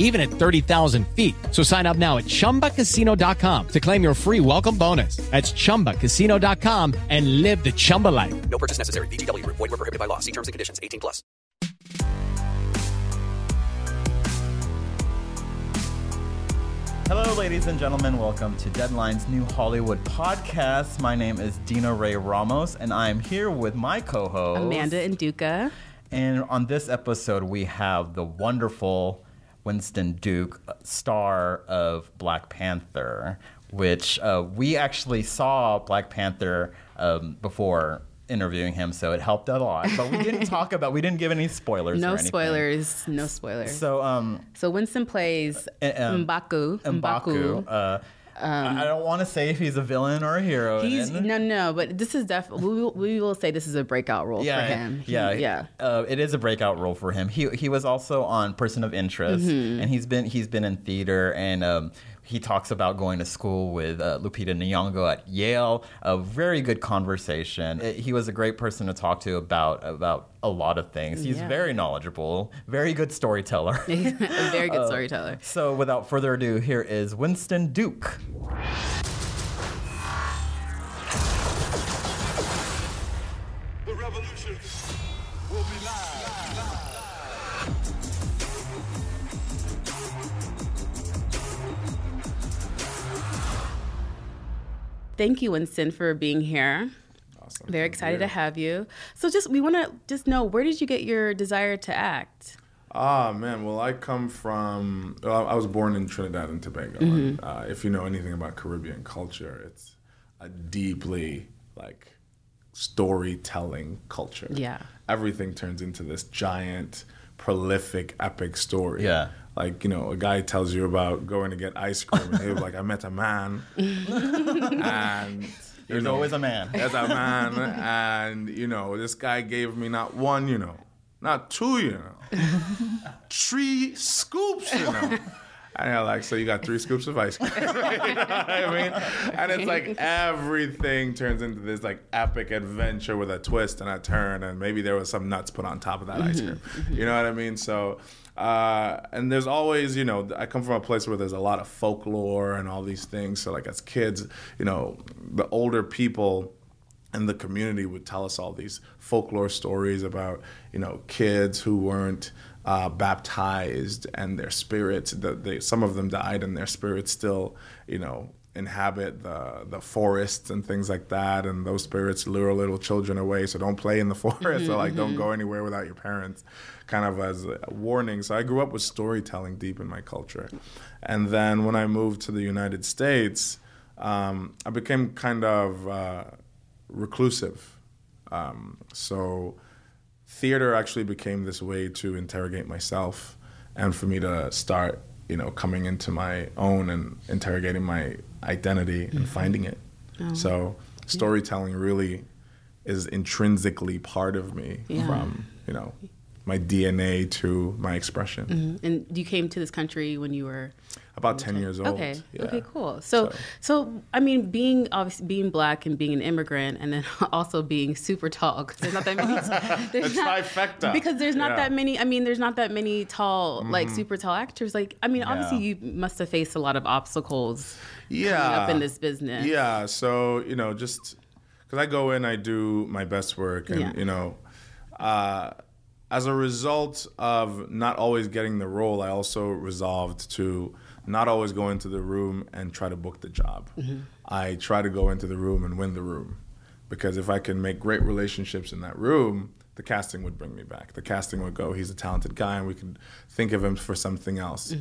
even at 30,000 feet. So sign up now at ChumbaCasino.com to claim your free welcome bonus. That's ChumbaCasino.com and live the Chumba life. No purchase necessary. VGW Group. Void were prohibited by law. See terms and conditions. 18 plus. Hello, ladies and gentlemen. Welcome to Deadline's new Hollywood podcast. My name is Dino-Ray Ramos, and I am here with my co-host Amanda N'Duka. And on this episode, we have the wonderful Winston Duke, star of Black Panther, which uh, we actually saw Black Panther um, before interviewing him, so it helped a lot. But we didn't talk about, we didn't give any spoilers. or No spoilers. No spoilers. So, So, um, Winston plays um, Mbaku. Mbaku. Uh, I I don't want to say if he's a villain or a hero. He's no, no, but this is definitely we, will- we will say this is a breakout role yeah, for him. He- yeah, yeah. Uh, it is a breakout role for him. He he was also on Person of Interest, Mm-hmm. and he's been he's been in theater, and um, he talks about going to school with uh, Lupita Nyong'o at Yale. A very good conversation. Uh, He was a great person to talk to about about a lot of things. He's Yeah. very knowledgeable, very good storyteller. a very Uh, good storyteller. so without further ado, here is Winston Duke. Thank you, Winston, for being here. Awesome. Very excited to have you. So, just we want to just know where did you get your desire to act? Ah, man. Well, I come from. Well, I was born in Trinidad and Tobago. Mm-hmm. And, uh, if you know anything about Caribbean culture, it's a deeply like storytelling culture. Yeah. Everything turns into this giant, prolific, epic story. Yeah. Like you know, a guy tells you about going to get ice cream, and he was like, "I met a man," and There's know, always a man. There's a man, and you know, this guy gave me not one, you know, not two, you know, three scoops, you know. And you're like, so you got three scoops of ice cream. you know what I mean? And it's like everything turns into this like epic adventure with a twist and a turn, and maybe there was some nuts put on top of that ice cream. You know what I mean? So, uh, and there's always, you know, I come from a place where there's a lot of folklore and all these things. So, like as kids, you know, the older people and the community would tell us all these folklore stories about you know kids who weren't uh, baptized and their spirits that they some of them died and their spirits still you know inhabit the the forests and things like that. And those spirits lure little children away. So don't play in the forest or like don't go anywhere without your parents kind of as a warning. So i grew up with storytelling deep in my culture. And then when i moved to the united states um, i became kind of uh, reclusive. Um, so theater actually became this way to interrogate myself and for me to start, you know, coming into my own and interrogating my identity and mm-hmm. finding it. Oh. So storytelling really is intrinsically part of me Yeah. from, you know, my DNA to my expression. And you came to this country when you were About 10 years old. Okay. Yeah. Okay. Cool. So, So- so, I mean, being obviously being black and being an immigrant, and then also being super tall because there's not that many. There's It's trifecta. Because there's not Yeah. that many. I mean, there's not that many tall, like Mm-hmm. super tall actors. Like, I mean, obviously, you must have faced a lot of obstacles. yeah. coming up in this business. Yeah. So you know, just because I go in, I do my best work, and Yeah. you know, uh, as a result of not always getting the role, I also resolved to not always go into the room and try to book the job. Mm-hmm. I try to go into the room and win the room, because if I can make great relationships in that room. The casting would bring me back. The casting would go, he's a talented guy, and we could think of him for something else.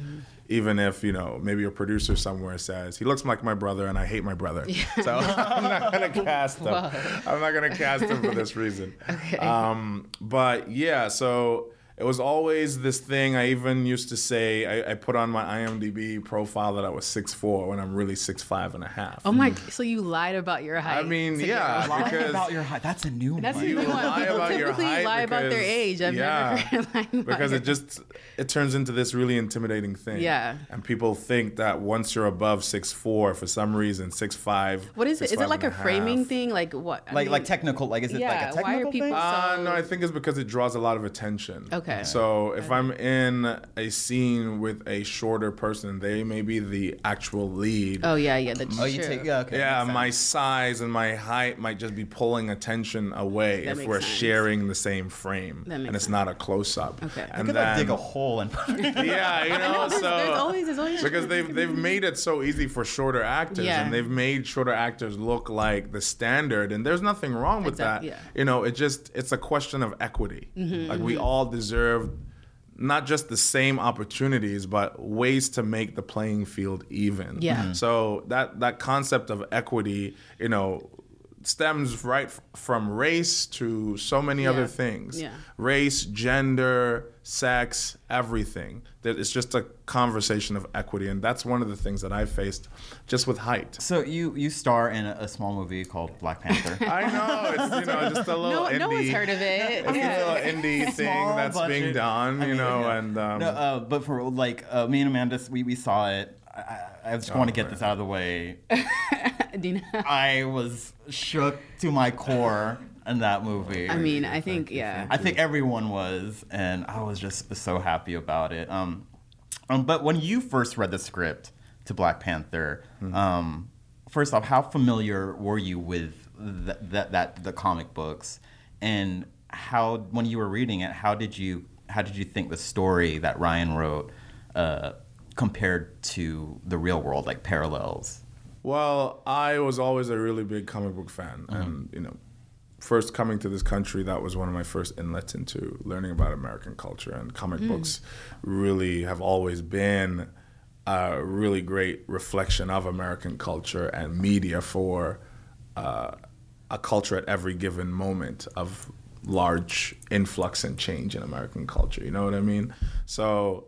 Even if you know maybe a producer somewhere says he looks like my brother and I hate my brother, so I'm not gonna cast him. I'm not gonna cast him for this reason. Um, but yeah, so it was always this thing. I even used to say I, I put on my IMDb profile that I was 6'4", when I'm really 6'5 and a half. Oh my! So you lied about your height. I mean, to yeah, Lie because about your height. That's a new one. That's a you new one. lie People about your typically height lie about their age. I've yeah, never heard about because your- it just it turns into this really intimidating thing. Yeah. and people think that once you're above 6'4", for some reason 6'5", What is it? Is it like a and half. framing thing? Like what? I like mean, like technical. Like is it yeah, like a technical why are technical people thing? so- Uh, no, I think it's because it draws a lot of attention. Okay. So if I'm in a scene with a shorter person, they may be the actual lead. Oh yeah, yeah. The Oh, you true. take yeah. Okay. yeah, my size and my height might just be pulling attention away That if we're sense. sharing the same frame That and it's sense. not a close up. Okay. And Could then like dig a hole and. yeah, you know, so there's always- there's always- because they've they've made it so easy for shorter actors, Yeah. and they've made shorter actors look like the standard, and there's nothing wrong with Exact- that. yeah. You know, it just it's a question of equity. Mm-hmm, like we all deserve not just the same opportunities, but ways to make the playing field even. Yeah. Mhm. So that that concept of equity, you know, stems right f- from race to so many other things Yeah. race, gender, sex, everything. That it's just a conversation of equity, and that's one of the things that I faced just with height. So you you star in a, a small movie called Black Panther. I know it's you know just a little No, indie. no one's heard of it. It's a little indie thing Small that's being budget. done, I you mean, know, yeah. and um, no, uh, but for like uh, me and Amanda, we, we saw it. I, I- I just want to get man. this out of the way. Dino. I was shook to my core in that movie. I mean, I think yeah. I think everyone was, and I was just so happy about it. Um, um, but when you first read the script to Black Panther, um, first off, how familiar were you with th- that that the comic books, and how when you were reading it, how did you how did you think the story that Ryan wrote uh, compared to the real world, like parallels? Well, I was always a really big comic book fan, and you know, first coming to this country, that was one of my first inlets into learning about American culture, and comic books really have always been a really great reflection of American culture and media for uh, a culture at every given moment of large influx and change in American culture. You know what I mean? So,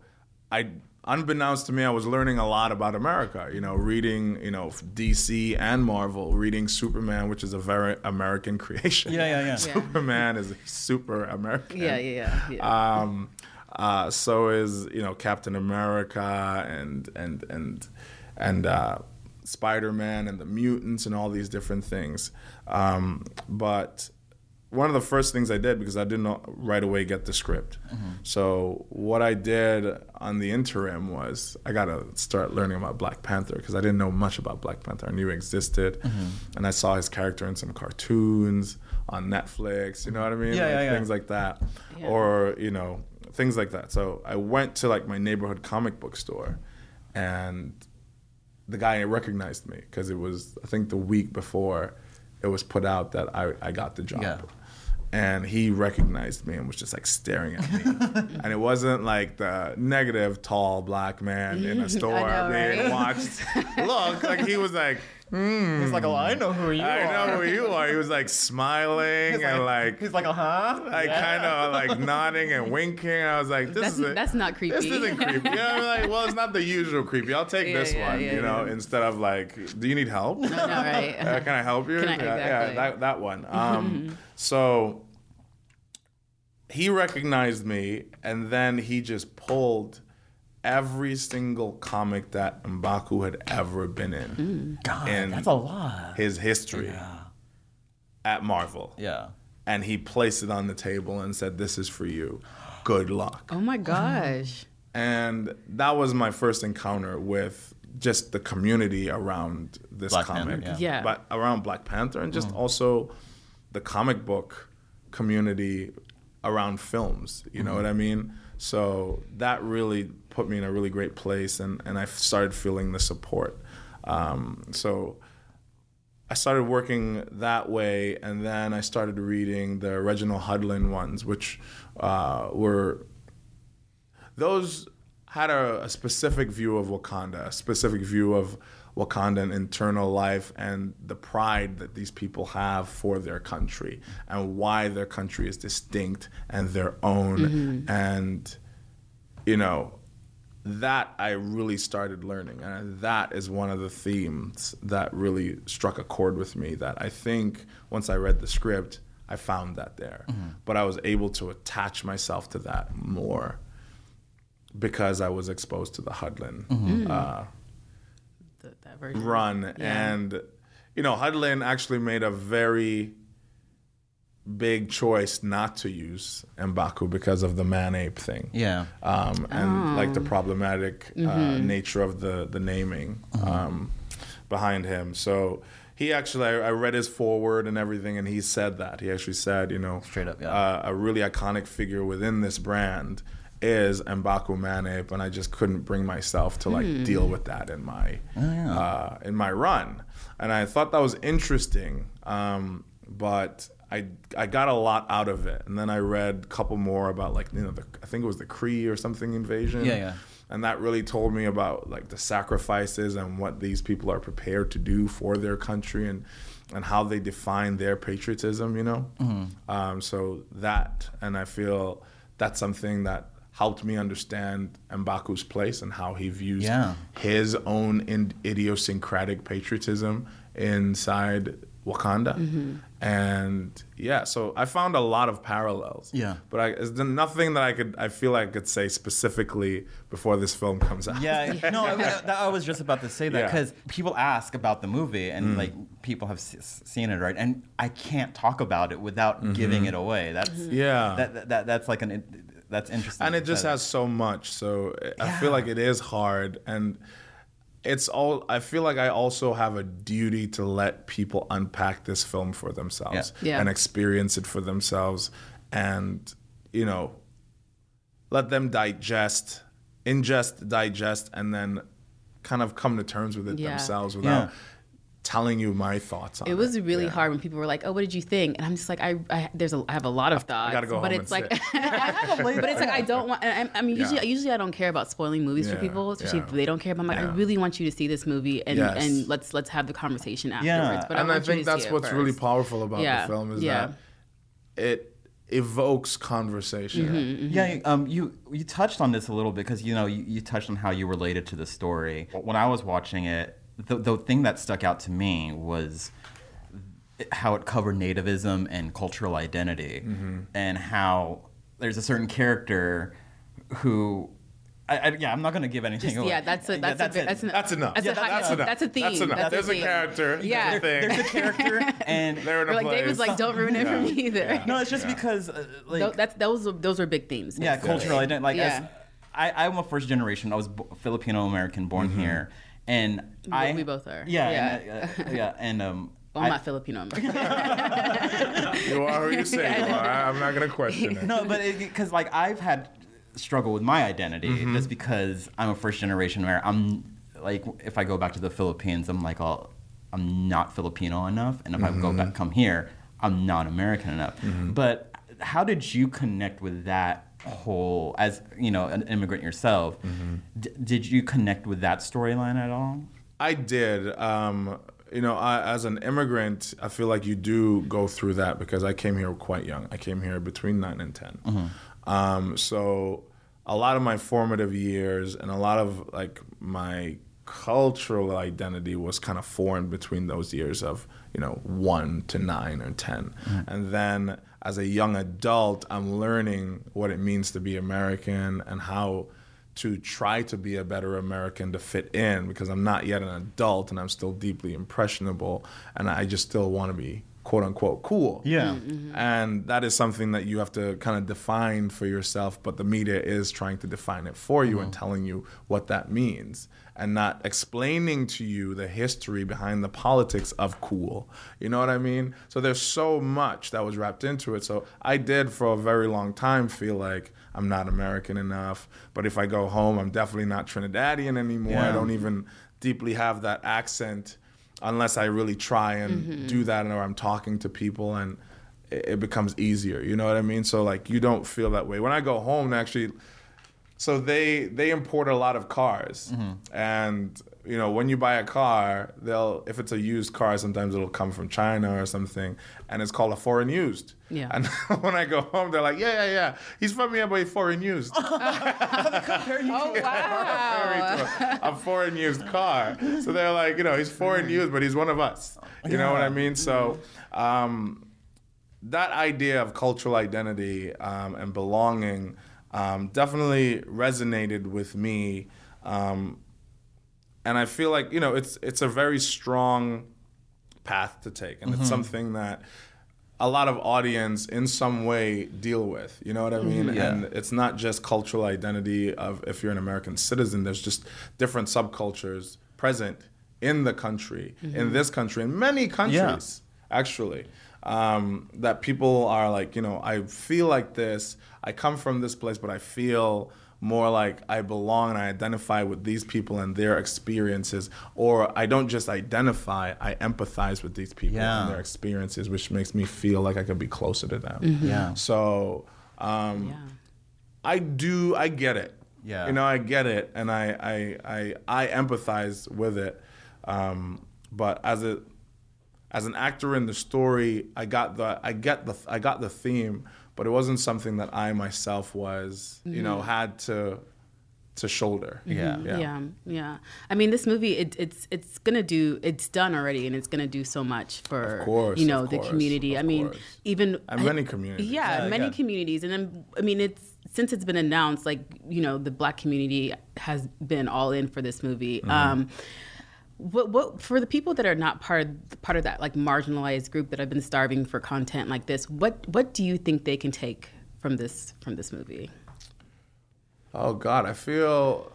I unbeknownst to me, I was learning a lot about America. You know, reading you know DC and Marvel, reading Superman, which is a very American creation. Yeah, yeah, yeah. Superman is super American. Yeah, yeah, yeah. yeah. Um, uh, so is you know Captain America and and and and uh, Spider Man and the mutants and all these different things. Um, but one of the first things I did because I didn't right away get the script. Mm-hmm. So what I did on the interim was I got to start learning about Black Panther because I didn't know much about Black Panther. I knew he existed, mm-hmm. and I saw his character in some cartoons on Netflix. You know what I mean? Yeah, Like, yeah, yeah. Things like that, Yeah. or you know things like that. So I went to like my neighborhood comic book store, and the guy recognized me because it was I think the week before it was put out that I, I got the job. Yeah. And he recognized me and was just like staring at me. and it wasn't like the negative tall black man in a store know, being right? watched. Look, like he was like, He's like, oh, I know who you are. I know who you are. He was like smiling and like he's like, uh huh. like kind of like nodding and winking. I was like, this That's is a, that's not creepy. this isn't creepy. You know, I'm like, well, it's not the usual creepy. I'll take Yeah, this yeah, one, yeah, you know, instead of like, do you need help? no, right. Uh, can I help you? Can I- yeah, yeah, that, that one. Um, so he recognized me, and then he just pulled every single comic that Mbaku had ever been in mm. God, in that's a lot. his history at Marvel. Yeah. And he placed it on the table and said, This is for you. Good luck. oh my gosh. And that was my first encounter with just the community around this Black comic. Panther, yeah. Yeah. But around Black Panther and just mm. also the comic book community around films. You know mm-hmm. what I mean? So that really put me in a really great place and, and I started feeling the support. Um, so I started working that way, and then I started reading the Reginald Hudlin ones, which uh, were those had a, a specific view of Wakanda, a specific view of Wakandan internal life and the pride that these people have for their country and why their country is distinct and their own. Mm-hmm. And, you know, that I really started learning. And that is one of the themes that really struck a chord with me that I think once I read the script, I found that there. Mm-hmm. But I was able to attach myself to that more because I was exposed to the Hudlin mm-hmm. uh, Th- that version. run. And, you know, Hudlin actually made a very big choice not to use Mbaku because of the man ape thing. Yeah. Um, and like the problematic uh, Mm-hmm. nature of the, the naming um, behind him. So he actually, I, I read his foreword and everything, and he said that. He actually said, you know, Straight up, yeah. uh, a really iconic figure within this brand is Mbaku Man-Ape, and I just couldn't bring myself to like Hmm. deal with that in my Oh, uh, in my run, and I thought that was interesting. Um, but I I got a lot out of it, and then I read a couple more about like you know the, I think it was the Kree or something invasion. Yeah, yeah. And that really told me about like the sacrifices and what these people are prepared to do for their country and and how they define their patriotism. You know, Mm-hmm. um, so that and I feel that's something that helped me understand Mbaku's place and how he views Yeah. his own in- idiosyncratic patriotism inside Wakanda. Mm-hmm. And yeah, so I found a lot of parallels. Yeah. But I, there's nothing that I could, I feel like I could say specifically before this film comes out. Yeah, no, I, that, I was just about to say that Yeah. because people ask about the movie Mm. and like people have s- seen it, right? And I can't talk about it without giving it away. That's Mm-hmm. Yeah. that, that, that that's like an that's interesting. and it just has so much so i Yeah. feel like it is hard and it's all i feel like i also have a duty to let people unpack this film for themselves Yeah. Yeah. and experience it for themselves and you know let them digest ingest digest and then kind of come to terms with it Yeah. themselves without Yeah. Telling you my thoughts on it It was really Yeah. hard when people were like, "Oh, what did you think?" And I'm just like, "I, I there's a, I have a lot of thoughts." gotta go but home it's and like, sit. but it's like I don't want. I, I mean, usually, Yeah. usually I don't care about spoiling movies for people, especially yeah. if they don't care. But I'm like, I really want you to see this movie, and Yes. and let's let's have the conversation Yeah. afterwards. But and I want you think that's it what's really powerful about Yeah. the film is Yeah. that it evokes conversation Mm-hmm. Yeah, um, you you touched on this a little bit because you know you, you touched on how you related to the story. When I was watching it, the the thing that stuck out to me was how it covered nativism and cultural identity, Mm-hmm. and how there's a certain character who. I, I, yeah, I'm not going to give anything Just- away. yeah, that's a that's that's a it. that's, an, That's enough. That's, Yeah, a, that- high- that's enough. that's a theme. That's enough. That's There's a theme. character. Yeah. There's a There's a character, and They're in a Or like David's place. like, don't ruin it for me either. no, it's just because uh, like Tho- that's those are- those are big themes. yeah, basically. cultural identity. Like, Yeah. as, I, I'm a first generation. I was bo- Filipino American, born here, and I we both are. Yeah, Yeah. And, uh, yeah, and um, Well, I'm I- not Filipino. American. You are who you say you are. I- I'm not gonna question it. no, but because like I've had struggle with my identity Mm-hmm. just because I'm a first generation American. I'm like if I go back to the Philippines, I'm like, oh, I'm not Filipino enough, and if I go Mm-hmm. back come here, I'm not American enough. But how did you connect with that? Whole as you know an immigrant yourself Mm-hmm. d- did you connect with that storyline at all I did. Um, you know, I, as an immigrant, I feel like you do go through that because I came here quite young. I came here between nine and 10 Um, so a lot of my formative years and a lot of like my cultural identity was kind of formed between those years of you know one to nine or 10 and then as a young adult i'm learning what it means to be american and how to try to be a better American to fit in because I'm not yet an adult and I'm still deeply impressionable and I just still want to be quote unquote cool. Yeah. Mm-hmm. And that is something that you have to kind of define for yourself, but the media is trying to define it for you and mm-hmm. telling you what that means and not explaining to you the history behind the politics of cool. You know what I mean? So there's so much that was wrapped into it. So I did for a very long time feel like I'm not American enough, but if I go home, I'm definitely not Trinidadian anymore. I don't even deeply have that accent unless I really try and mm-hmm. do that, or I'm talking to people, and it, it becomes easier. You know what I mean? So like, you don't feel that way. When I go home, actually, so they they import a lot of cars, and you know when you buy a car, they'll if it's a used car, sometimes it'll come from China or something, and it's called a foreign used. Yeah. And when I go home, they're like, yeah, yeah, yeah, he's from here, but he's foreign used. Oh wow! a foreign used car. So they're like, you know, he's foreign used, but he's one of us. You know what I mean? So um, that idea of cultural identity um, and belonging um, definitely resonated with me. Um, and I feel like, you know, it's it's a very strong path to take. And it's something that a lot of audience in some way deal with. You know what I mean? Yeah. And it's not just cultural identity of if you're an American citizen. There's just different subcultures present in the country, in this country, in many countries, actually. Um, that people are like, you know, I feel like this. I come from this place, but I feel more like I belong and I identify with these people and their experiences, or I don't just identify, I empathize with these people Yeah. and their experiences, which makes me feel like I could be closer to them. Yeah. So um, Yeah. I do, I get it. Yeah. You know, I get it, and I I I, I empathize with it. Um, but as a as an actor in the story, I got the I get the I got the theme, but it wasn't something that I myself was, you know, had to to shoulder. Yeah. Yeah. yeah, yeah. I mean, this movie it, it's it's gonna do it's done already, and it's gonna do so much for Of course, you know of the course, community. of I mean, course. even And many communities. Yeah, Yeah, many yeah. communities, and then I mean, it's since it's been announced, like you know, the black community has been all in for this movie. Mm-hmm. Um, what, what for the people that are not part of, part of that like marginalized group that have been starving for content like this? What what do you think they can take from this from this movie? Oh God, I feel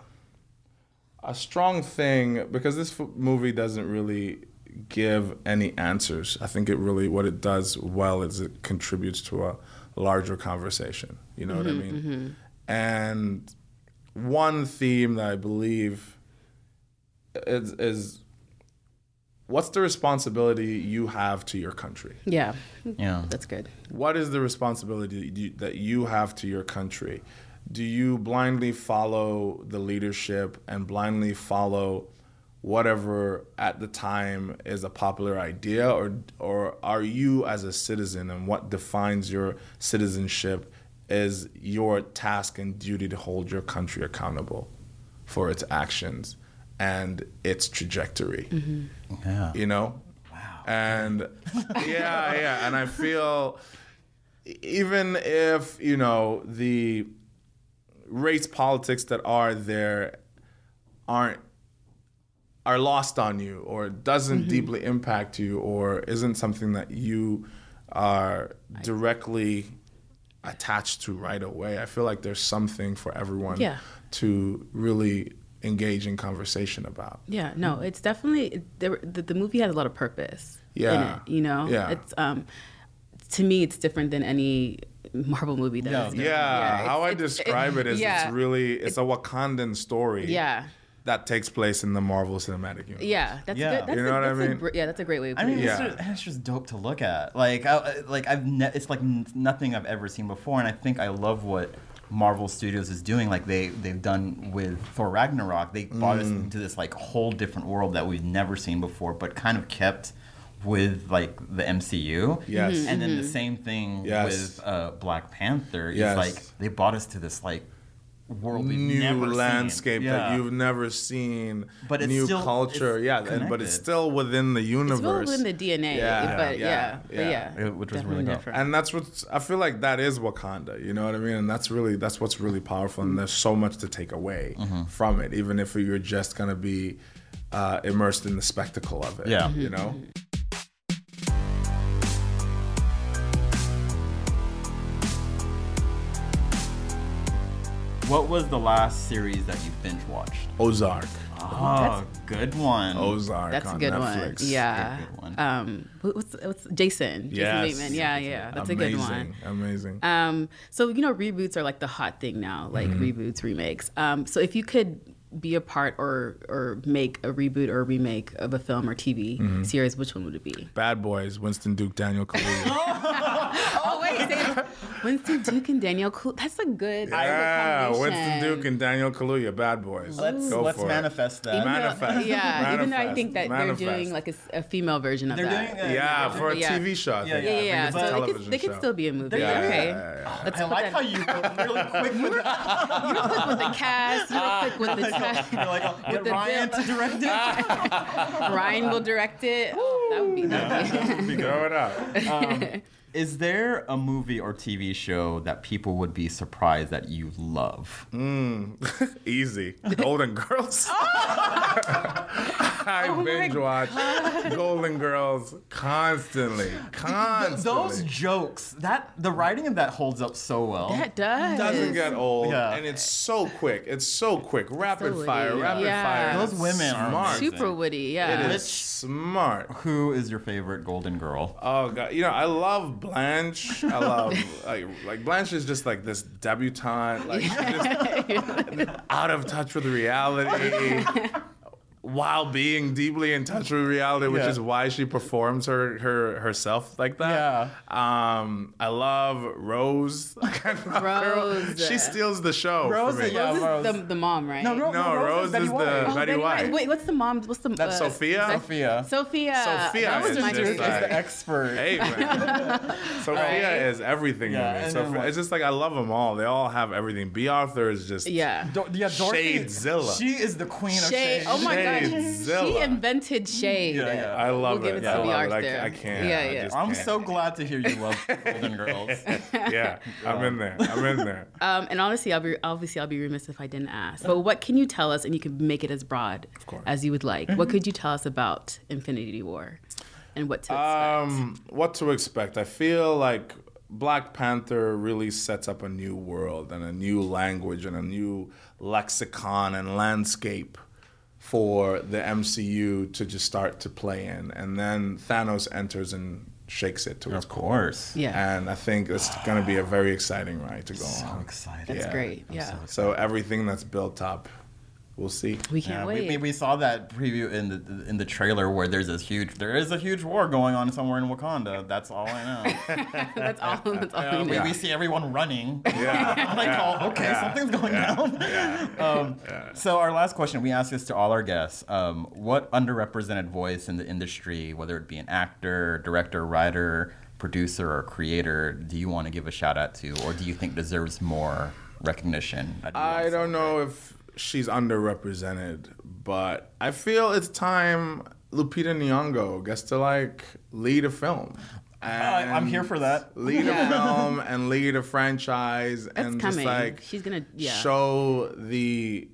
a strong thing because this movie doesn't really give any answers. I think it really what it does well is it contributes to a larger conversation. You know what I mm-hmm, mean? Mm-hmm. And one theme that I believe is, is what's the responsibility you have to your country? Yeah, Yeah. that's good. what is the responsibility that you- that you have to your country? Do you blindly follow the leadership and blindly follow whatever at the time is a popular idea, or or are you as a citizen and what defines your citizenship is your task and duty to hold your country accountable for its actions and its trajectory? Mm-hmm. Yeah. you know wow and yeah yeah and i feel even if you know the race politics that are there aren't are lost on you or doesn't mm-hmm. deeply impact you or isn't something that you are directly attached to right away i feel like there's something for everyone Yeah. to really engage in conversation about Yeah, no, it's definitely the, the movie has a lot of purpose. in Yeah. it, you know, Yeah. it's um, to me, it's different than any Marvel movie that Yeah. has done. Yeah, how I it's- describe it is yeah. it's really it's a Wakandan story. Yeah, That takes place in the Marvel Cinematic Universe. yeah, that's Yeah. a good. That's You know a, what I that's a mean? yeah, that's a great way. Of I mean, it. it's, Yeah. just, it's just dope to look at. Like, I, like I've ne- it's like n- nothing I've ever seen before, and I think I love what Marvel Studios is doing. Like they they've done with Thor Ragnarok. They brought us Mm. into this like whole different world that we've never seen before, but kind of kept with like the MCU. Yes. Mhm. and then the same thing Yes. with uh, Black Panther. Is like they brought us to this like world we've New never seen. landscape Yeah. that you've never seen. But it's new still- culture, it's yeah, and, but it's still within the universe. It's well within the DNA, Yeah, but yeah, yeah, but yeah. yeah, It- which was definitely really dope. different. and that's what I feel like that is Wakanda. You know what I mean? And that's really that's what's really powerful. And there's so much to take away Mm-hmm. from it, even if you're just gonna be uh, immersed in the spectacle of it. Yeah. you know. What was the last series that you binge watched? Ozark. Oh, that's good one. Ozark. That's a good Netflix. one. Yeah. Very good one. Um, what's, what's Jason? Jason Yes. Bateman. Yeah, yeah. That's Amazing. a good one. Amazing. Um, so you know, reboots are like the hot thing now, like Mm-hmm. reboots, remakes. Um, so if you could be a part or or make a reboot or a remake of a film or TV Mm-hmm. series, which one would it be? Bad Boys, Winston Duke, Daniel Kaluuya. Oh Winston Duke and Daniel. Cool. That's a good. yeah. Winston Duke and Daniel Kaluuya, Bad Boys. Let's Go let's for it. manifest that. Even though- Manifest. yeah, even though I think that Manifest. they're doing like a, s- a female version of They're that. doing uh, Yeah, for a Yeah. TV show. I Yeah, think. yeah, yeah. I yeah. think it's a So it could, they could still be a movie. Yeah, yeah, okay. yeah, yeah. Let's I like that- how you were really quick with that. you were quick with the cast. You were quick with the cast. You're like, oh, get Ryan to direct it. Ryan will direct it. Oh, that would be. That would be. Throw it out. Is there a movie or TV show that people would be surprised that you love? Mm. Easy. Golden Girls. I Oh binge watch Golden Girls constantly. Constantly. Those jokes, that the writing of that holds up so well. That does. It doesn't get old, Yeah. and it's so quick. It's so quick, rapid witty. fire, rapid Yeah. fire. Those women are smart. amazing. super witty. Yeah. It is smart. Who is your favorite Golden Girl? Oh god, you know I love Blanche. I love like like Blanche is just like this debutante, like just out of touch with reality. While being deeply in touch with reality, which Yeah. is why she performs her, her herself like that. Yeah. Um, I love Rose. Rose. She steals the show. Rose, for me. yeah. Rose is the, the mom, right? No, Ro- No, Rose Betty is White. the- Oh, Betty White. Wait, what's the mom? What's the? That's uh, Sophia? Sophia. Sophia. Sophia That was is my just favorite. the expert. Hey. Sophia Right. is everything Yeah, to me. and So it's just like I love them all. They all have everything. Bea Arthur is just Yeah. Do- yeah, Dorothy. Shadezilla. She is the queen of Shade. shade. Oh my gosh. Shadezilla. She invented shade. Yeah, yeah. I love We'll give it. it I to Bea love it. I, I can't. Yeah, I yeah. just I'm can't. so glad to hear you love Golden Girls. Yeah, I'm in there. I'm in there. Um, and honestly, I'll be obviously I'll be remiss if I didn't ask. But what can you tell us, and you can make it as broad as you would like. What could you tell us about Infinity War, and what to expect? Um, what to expect? I feel like Black Panther really sets up a new world and a new language and a new lexicon and landscape for the MCU to just start to play in. And then Thanos enters and shakes it to its of core. course. yeah, And I think it's going to be a very exciting ride to go So on. So excited. that's yeah. great. Yeah, So everything that's built up, we'll see. we can't Yeah, wait. we, we, we saw that preview in the in the trailer where there's this huge there is a huge war going on somewhere in Wakanda. That's all I know. that's all. That's all. Uh, we we, know. we see everyone running. Yeah. I'm like, oh, okay, Yeah. something's going down. Um, So our last question, we ask this to all our guests: um, What underrepresented voice in the industry, whether it be an actor, director, writer, producer, or creator, do you want to give a shout out to, or do you think deserves more recognition? that you I don't know if she's underrepresented, but I feel it's time Lupita Nyong'o gets to like lead a film. I- I'm here for that. Lead Yeah. a film and lead a franchise That's and just like She's gonna. Yeah. show the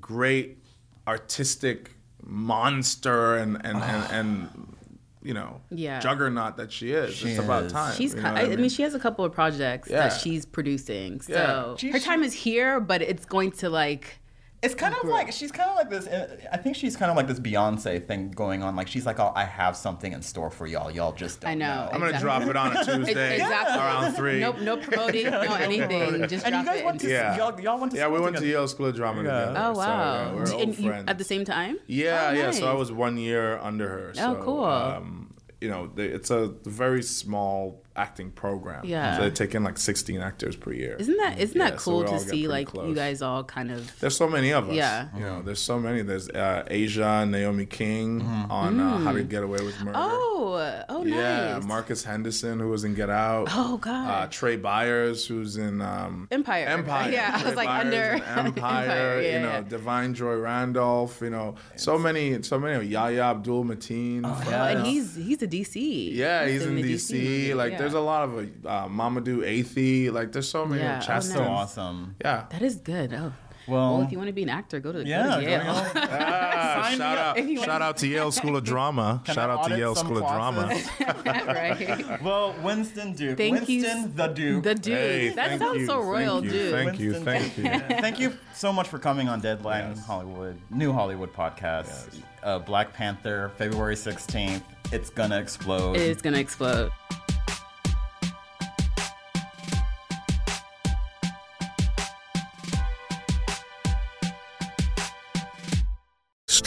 great artistic monster and and, and, and you know Yeah. juggernaut that she is. She it's about time. She's. you know I, what I mean, she has a couple of projects Yeah. that she's producing. So Yeah. She- her she- time is here, but it's going to like. It's kind of like she's kind of like this. uh, I think she's kind of like this Beyonce thing going on. Like she's like, "Oh, I have something in store for y'all. Y'all just don't I know. I'm gonna Exactly. drop it on a Tuesday Exactly. around three. Nope. No promoting. No anything. Just And you guys it. went to Yeah. y'all, y'all went to Yeah, we school went to. Yale School of Drama Yeah. together. Oh so, wow! yeah, we're And old you- friends. at the same time? yeah, Oh, yeah. So I was one year under her. Oh, so, cool. Um, you know, they, it's a very small acting program. Yeah. So they take in like 16 actors per year. Isn't that isn't Yeah, that cool we all to see like close. you guys all kind of There's so many of us. Yeah. You know, there's so many. There's uh, Aja Naomi King on uh, How to Get Away with Murder. Mm. Oh, oh Yeah, nice. Marcus Henderson, who was in Get Out. Oh, God. Uh, Trai Byers, who's in um, Empire. Empire. Yeah, I was like, Byers under- Empire. Empire, yeah, you know, yeah. Da'Vine Joy Randolph. You know, so many, so many. Yahya Abdul Mateen. Oh, yeah. and he's he's a DC. yeah, he's in the DC. movie, Like, yeah. There's a lot of uh, Mamadou Athie. Like, there's so many. Yeah, oh, Chaston. So awesome. Yeah. That is good. Oh. Well- Well, if you want to be an actor, go to, Yeah, go to go Yale. Yale. Ah, Sign shout out, if you shout out to Yale School of Drama. Can shout I out to Yale some School of Drama. classes? right. Well, Winston Duke. Thank you. Winston the Duke. The dude. Hey, that sounds you, so royal, you, dude. Thank you, Winston thank you. Thank you so much for coming on Deadline Yes. Hollywood, New Hollywood podcast. Yes. Uh, Black Panther, February 16th. It's gonna explode. It is gonna explode.